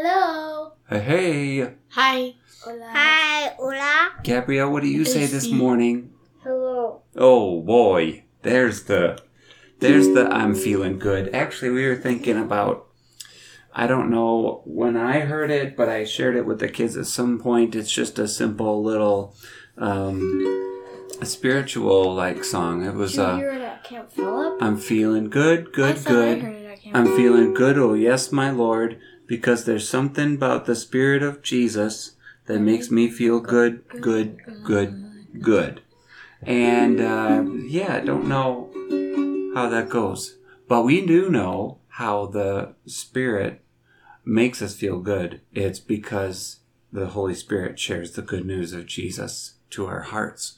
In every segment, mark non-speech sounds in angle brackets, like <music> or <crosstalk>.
Hello. Hey, hey. Hi. Hola. Hi, hola. Gabrielle, what do you say this morning? Hello. Oh boy, there's the, there's the I'm feeling good. Actually, we were thinking about, I don't know when I heard it, but I shared it with the kids at some point. It's just a simple little, um, a spiritual like song. It was, Did you uh, hear it at Camp Phillip? I'm feeling good, I good, I good. heard it at Camp I'm Phillip. feeling good, oh yes, my Lord, because there's something about the Spirit of Jesus that makes me feel good, good, good, good. And uh, yeah, I don't know how that goes, but we do know how the Spirit makes us feel good. It's because the Holy Spirit shares the good news of Jesus to our hearts,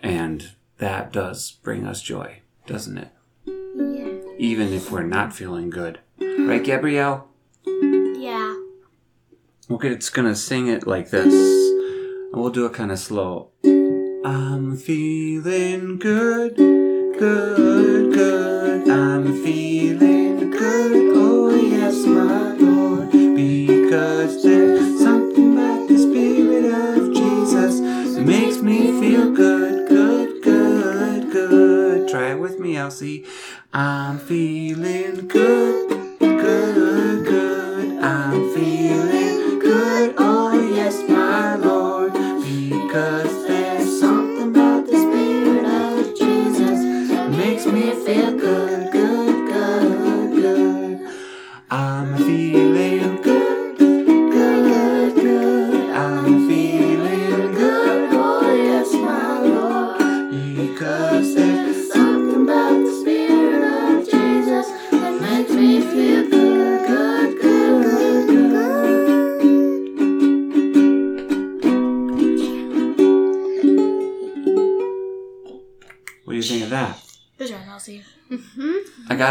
and that does bring us joy, doesn't it? Yeah. even if we're not feeling good. Right, Gabrielle? Okay, it's gonna sing it like this. And we'll do it kind of slow. I'm feeling good, good, good. I'm feeling good, oh yes, my Lord. Because there's something about the Spirit of Jesus that makes me feel good, good, good, good. Try it with me, Elsie. I'm feeling makes me feel good, good,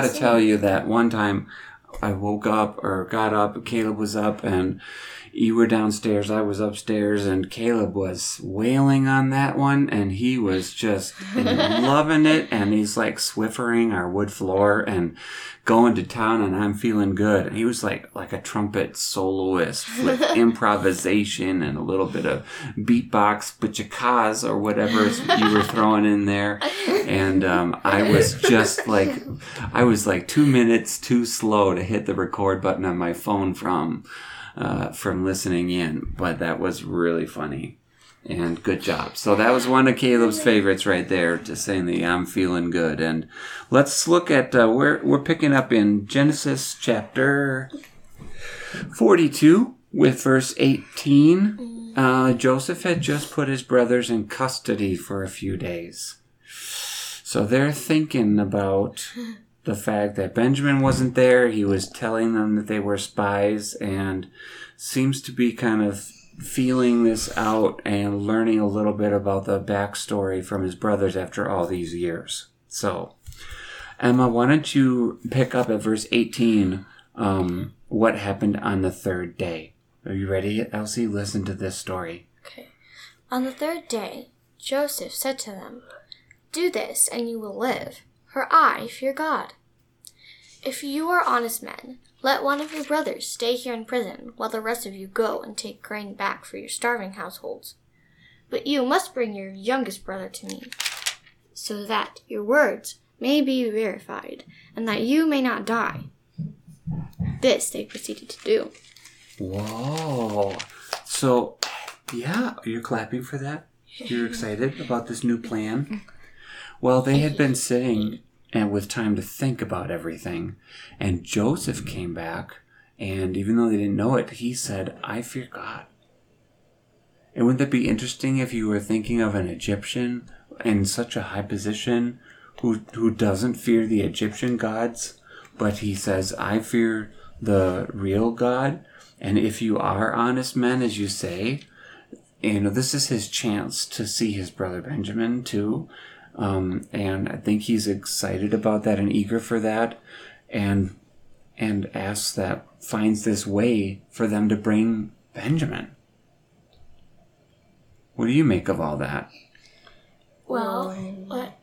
Gotta tell you that one time I woke up or got up, Caleb was up, and you were downstairs, I was upstairs, and Caleb was wailing on that one, and he was just <laughs> loving it, and he's like swiffering our wood floor and going to town, and I'm feeling good. And he was like like a trumpet soloist with <laughs> improvisation and a little bit of beatbox, bachakas or whatever you were throwing in there, and um, I was just like I was like two minutes too slow to hit the record button on my phone from uh, from listening in, but that was really funny and good job. So that was one of Caleb's favorites right there, just saying the I'm feeling good. And let's look at uh, we're we're picking up in Genesis chapter 42 with verse 18. Uh, Joseph had just put his brothers in custody for a few days. So they're thinking about the fact that Benjamin wasn't there. He was telling them that they were spies and seems to be kind of feeling this out and learning a little bit about the backstory from his brothers after all these years. So, Emma, why don't you pick up at verse 18 um, what happened on the third day? Are you ready, Elsie? Listen to this story. Okay. On the third day, Joseph said to them, Do this, and you will live, for I fear God. If you are honest men, let one of your brothers stay here in prison, while the rest of you go and take grain back for your starving households. But you must bring your youngest brother to me, so that your words may be verified, and that you may not die. This they proceeded to do. Whoa. So, yeah, you're clapping for that? You're <laughs> excited about this new plan? Well, they had been sitting and with time to think about everything, and Joseph came back, and even though they didn't know it, he said, I fear God. And wouldn't that be interesting if you were thinking of an Egyptian in such a high position who, who doesn't fear the Egyptian gods, but he says, I fear the real God? And if you are honest men, as you say, you know, this is his chance to see his brother Benjamin too. Um, and I think he's excited about that and eager for that. And, and asks that, finds this way for them to bring Benjamin. What do you make of all that? Well, what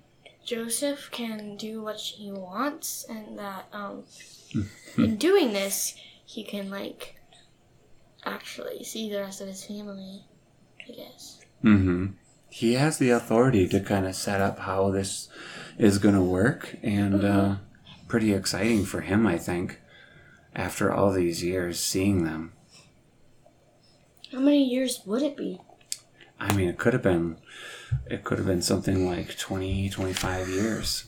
Joseph can do what he wants, and that um, <laughs> in doing this, he can like actually see the rest of his family. I guess. Mm-hmm. He has the authority to kind of set up how this is going to work, and uh, pretty exciting for him, I think. After all these years, seeing them. How many years would it be? I mean, it could have been, it could have been something like 20, 25 years.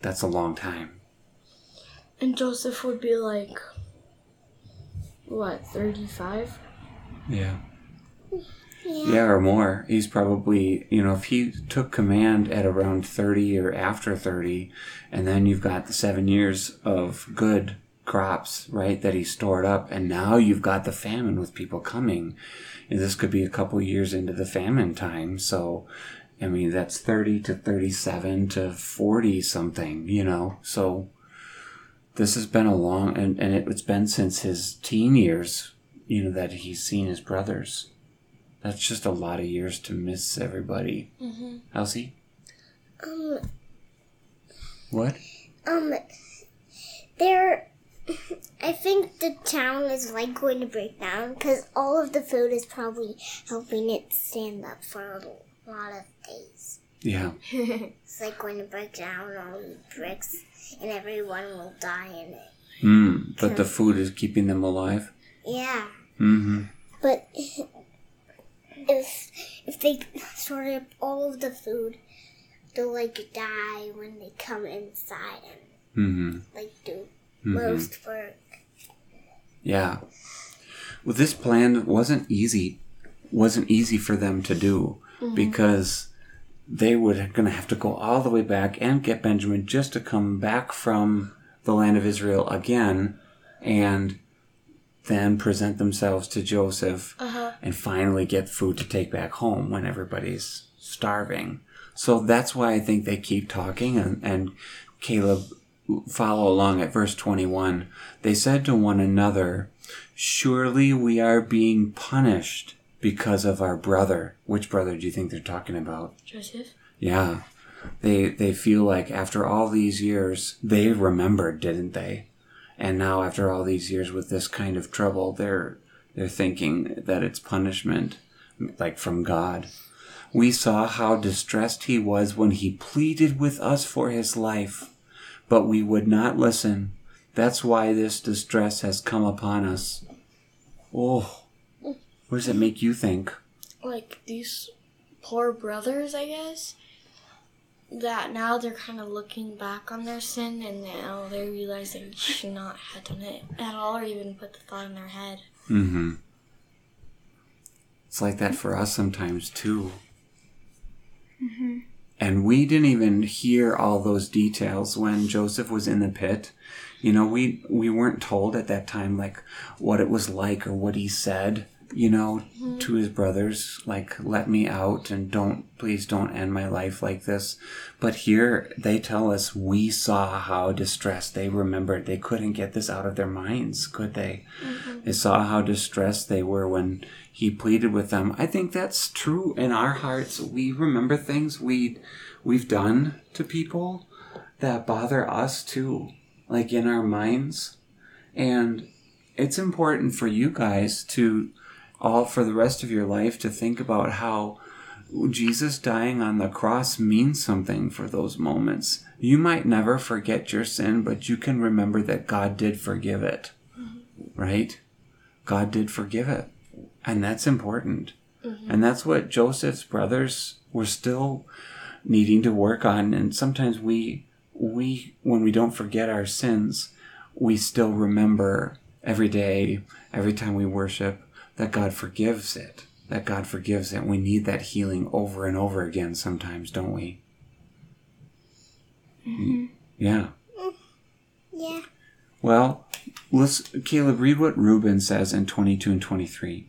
That's a long time. And Joseph would be like, what, 35? Yeah. Yeah, or more. He's probably, you know, if he took command at around 30 or after 30, and then you've got the seven years of good crops, right, that he stored up, and now you've got the famine with people coming. And this could be a couple years into the famine time. So, I mean, that's 30 to 37 to 40 something, you know. So, this has been a long, and, and it's been since his teen years, you know, that he's seen his brothers. That's just a lot of years to miss everybody. Mm-hmm. Elsie? Um, What? um, there. <laughs> I think the town is like going to break down because all of the food is probably helping it stand up for a lot of days. Yeah. <laughs> It's like going to break down all the bricks, and everyone will die in it. Mm, but the food is keeping them alive. Yeah, Mm-hmm. but <laughs> if if they store up all of the food, they'll like die when they come inside and Mm-hmm. like do Mhm. most work. Yeah. Well, this plan wasn't easy. wasn't easy for them to do because they were going to have to go all the way back and get Benjamin just to come back from the land of Israel again and then present themselves to Joseph Uh-huh. and finally get food to take back home when everybody's starving. So that's why I think they keep talking and, and Caleb follow along at verse 21. They said to one another, Surely we are being punished because of our brother. Which brother do you think they're talking about? Joseph? Yeah. They they feel like after all these years, they remembered, didn't they? And now after all these years with this kind of trouble, they're they're thinking that it's punishment like from God. We saw how distressed he was when he pleaded with us for his life, but we would not listen. That's why this distress has come upon us. Oh, what does it make you think? Like these poor brothers, I guess. That now they're kind of looking back on their sin and now they realize they should not have done it at all or even put the thought in their head. Mm-hmm. It's like that for us sometimes too. And we didn't even hear all those details when Joseph was in the pit. You know, we we weren't told at that time like what it was like or what he said. You know, mm-hmm. to his brothers, like let me out and don't please don't end my life like this. But here they tell us we saw how distressed they remembered. They couldn't get this out of their minds, could they? Mm-hmm. They saw how distressed they were when he pleaded with them. I think that's true in our hearts. We remember things we we've done to people that bother us too, like in our minds. And it's important for you guys to all for the rest of your life to think about how Jesus dying on the cross means something for those moments. You might never forget your sin, but you can remember that God did forgive it. Right? God did forgive it. And that's important. Mm-hmm. And that's what Joseph's brothers were still needing to work on. And sometimes we, we, when we don't forget our sins, we still remember every day, every time we worship, that God forgives it. That God forgives it. We need that healing over and over again sometimes, don't we? Mm-hmm. Yeah. Mm-hmm. Yeah. Well, let's, Caleb, read what Reuben says in 22 and 23.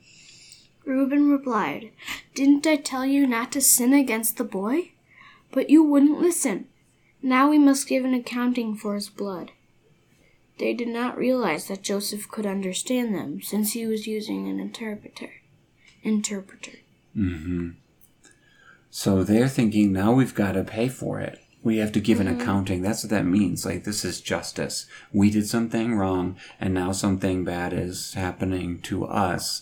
Reuben replied, Didn't I tell you not to sin against the boy? But you wouldn't listen. Now we must give an accounting for his blood. They did not realize that Joseph could understand them, since he was using an interpreter. Interpreter. hmm So they're thinking now we've got to pay for it. We have to give an accounting. That's what that means. Like, this is justice. We did something wrong, and now something bad is happening to us,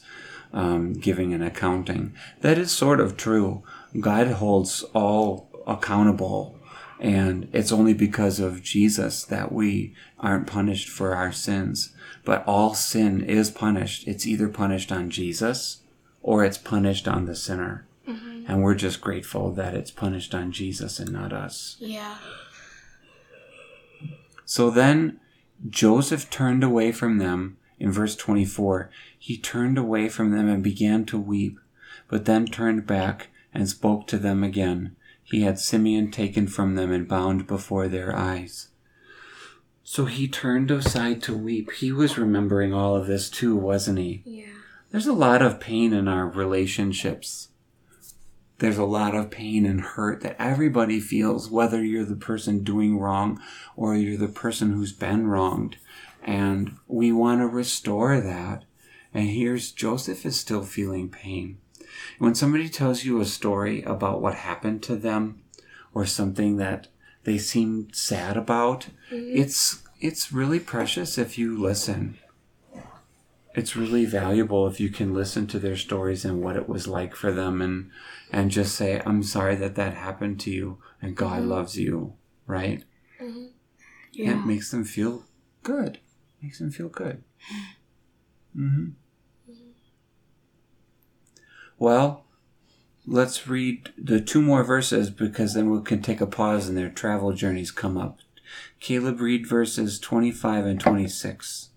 um, giving an accounting. That is sort of true. God holds all accountable, and it's only because of Jesus that we aren't punished for our sins. But all sin is punished. It's either punished on Jesus or it's punished on the sinner. Mm-hmm. And we're just grateful that it's punished on Jesus and not us. Yeah. So then Joseph turned away from them. In verse 24, he turned away from them and began to weep, but then turned back and spoke to them again. He had Simeon taken from them and bound before their eyes. So he turned aside to weep. He was remembering all of this too, wasn't he? Yeah. There's a lot of pain in our relationships. There's a lot of pain and hurt that everybody feels, whether you're the person doing wrong or you're the person who's been wronged. And we want to restore that. And here's Joseph is still feeling pain. When somebody tells you a story about what happened to them or something that they seem sad about, mm-hmm. it's it's really precious if you listen. It's really valuable if you can listen to their stories and what it was like for them and and just say i'm sorry that that happened to you and god mm-hmm. loves you right? Mm-hmm. Yeah. it makes them feel good. Makes them feel good. <sighs> Hmm well let's read the two more verses because then we can take a pause and their travel journeys come up. Caleb read verses 25 and 26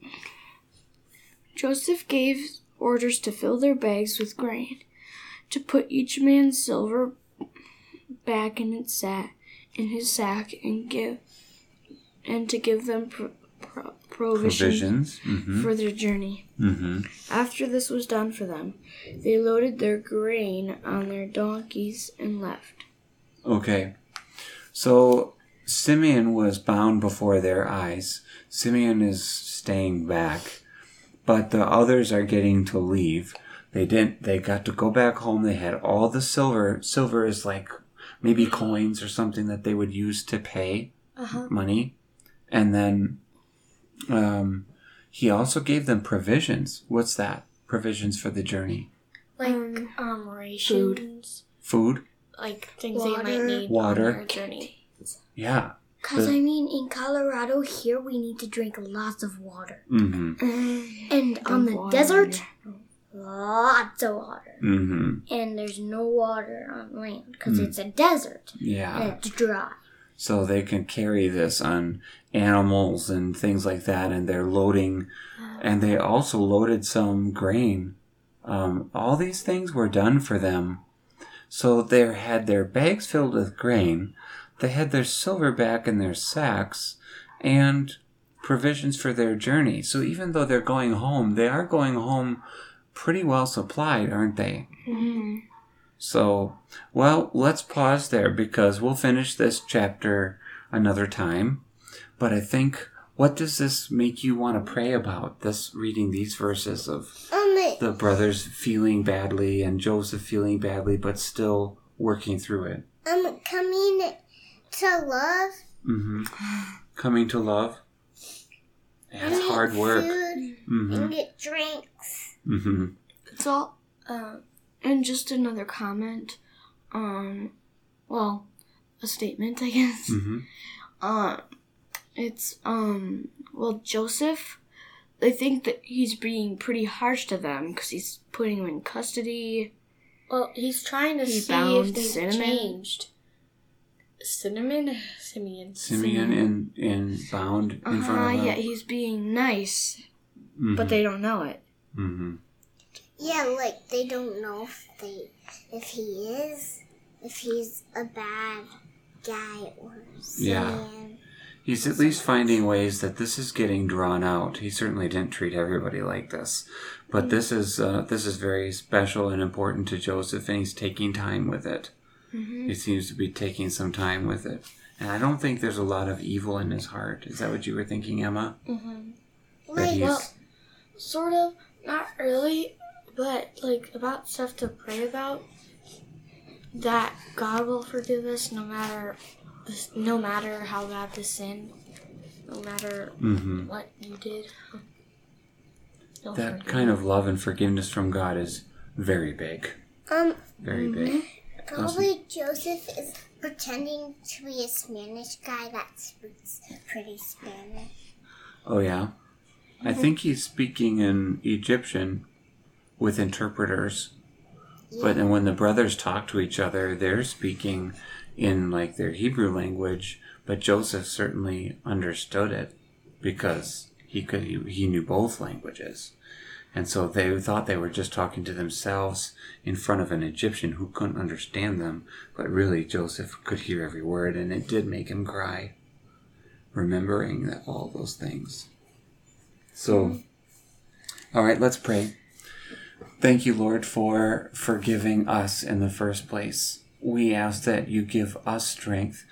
Joseph gave orders to fill their bags with grain, to put each man's silver back in its sack, in his sack, and give, and to give them pro- pro- provisions provisions hmm for their journey. hmm After this was done for them, they loaded their grain on their donkeys and left. Okay. So Simeon was bound before their eyes. Simeon is staying back, but the others are getting to leave. They didn't they got to go back home. They had all the silver. Silver is like maybe coins or something that they would use to pay Uh-huh. money. And then um he also gave them provisions. What's that? Provisions for the journey. Like um, rations. Food? Like things they might need Water. on their journey. Yeah. Because, I mean, in Colorado, here we need to drink lots of water. Mhm. <sighs> And on the water. desert, lots of water. Mhm. And there's no water on land because Mm. it's a desert Yeah. and it's dry. So they can carry this on animals and things like that and they're loading and they also loaded some grain. Um, all these things were done for them. So they had their bags filled with grain they had their silver back in their sacks and provisions for their journey. So even though they're going home they are going home pretty well supplied aren't they so, well, let's pause there because we'll finish this chapter another time. But I think, what does this make you want to pray about? This reading these verses of Um, the brothers feeling badly and Joseph feeling badly, but still working through it. um, coming to love. Mm-hmm. Coming to love. Yeah, and it's hard work. Food hmm and get drinks. Mm-hmm. It's all, uh, and just another comment, um, well, a statement, I guess. hmm Uh, it's, um, well, Joseph, I think that he's being pretty harsh to them because he's putting them in custody. Well, he's trying to He see bound if they've Cinnamon? changed. Cinnamon, Simeon. Simeon in, in bound in front Uh, of them. yeah, he's being nice, Mhm. but they don't know it. Mhm. Yeah, like they don't know if they, if he is, if he's a bad guy or Yeah. He's at least finding ways that this is getting drawn out. He certainly didn't treat everybody like this, but this is uh, this is very special and important to Joseph, and he's taking time with it. He seems to be taking some time with it, and I don't think there's a lot of evil in his heart. Is that what you were thinking, Emma? Mm-hmm. Like, well- Sort of, not really, but like about stuff to pray about. That God will forgive us no matter no matter how bad the sin, no matter hmm what you did, you'll That forgive. kind of love and forgiveness from God is very big. Um, Very big. probably Joseph is pretending to be a Spanish guy that speaks pretty Spanish. Oh, yeah? I think he's speaking in Egyptian with interpreters. But and when the brothers talk to each other, they're speaking in like their Hebrew language. But Joseph certainly understood it because he could he knew both languages, and so they thought they were just talking to themselves in front of an Egyptian who couldn't understand them. But really, Joseph could hear every word, and it did make him cry, remembering that all those things. So, mm-hmm. all right, let's pray. Thank you, Lord, for forgiving us in the first place. We ask that you give us strength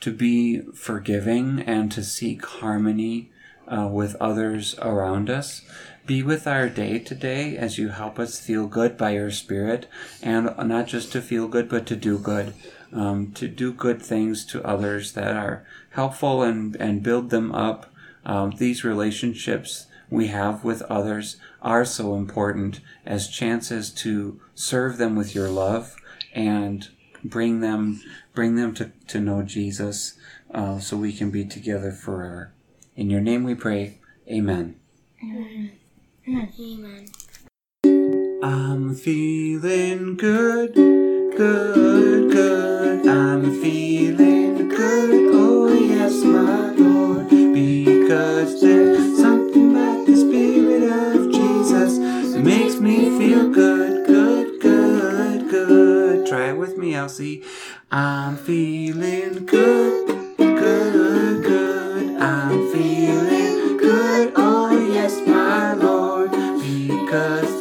to be forgiving and to seek harmony uh, with others around us. Be with our day today as you help us feel good by your Spirit, and not just to feel good, but to do good. Um, to do good things to others that are helpful and, and build them up. Um, these relationships we have with others are so important as chances to serve them with your love and bring them bring them to, to know Jesus uh, so we can be together forever. In your name we pray. Amen. Amen. I'm feeling good, good, good. I'm feeling good, oh yes, my Lord. Because there's me feel good, good, good, good. Try it with me, Elsie. I'm feeling good, good, good. I'm feeling good, oh yes, my Lord. Because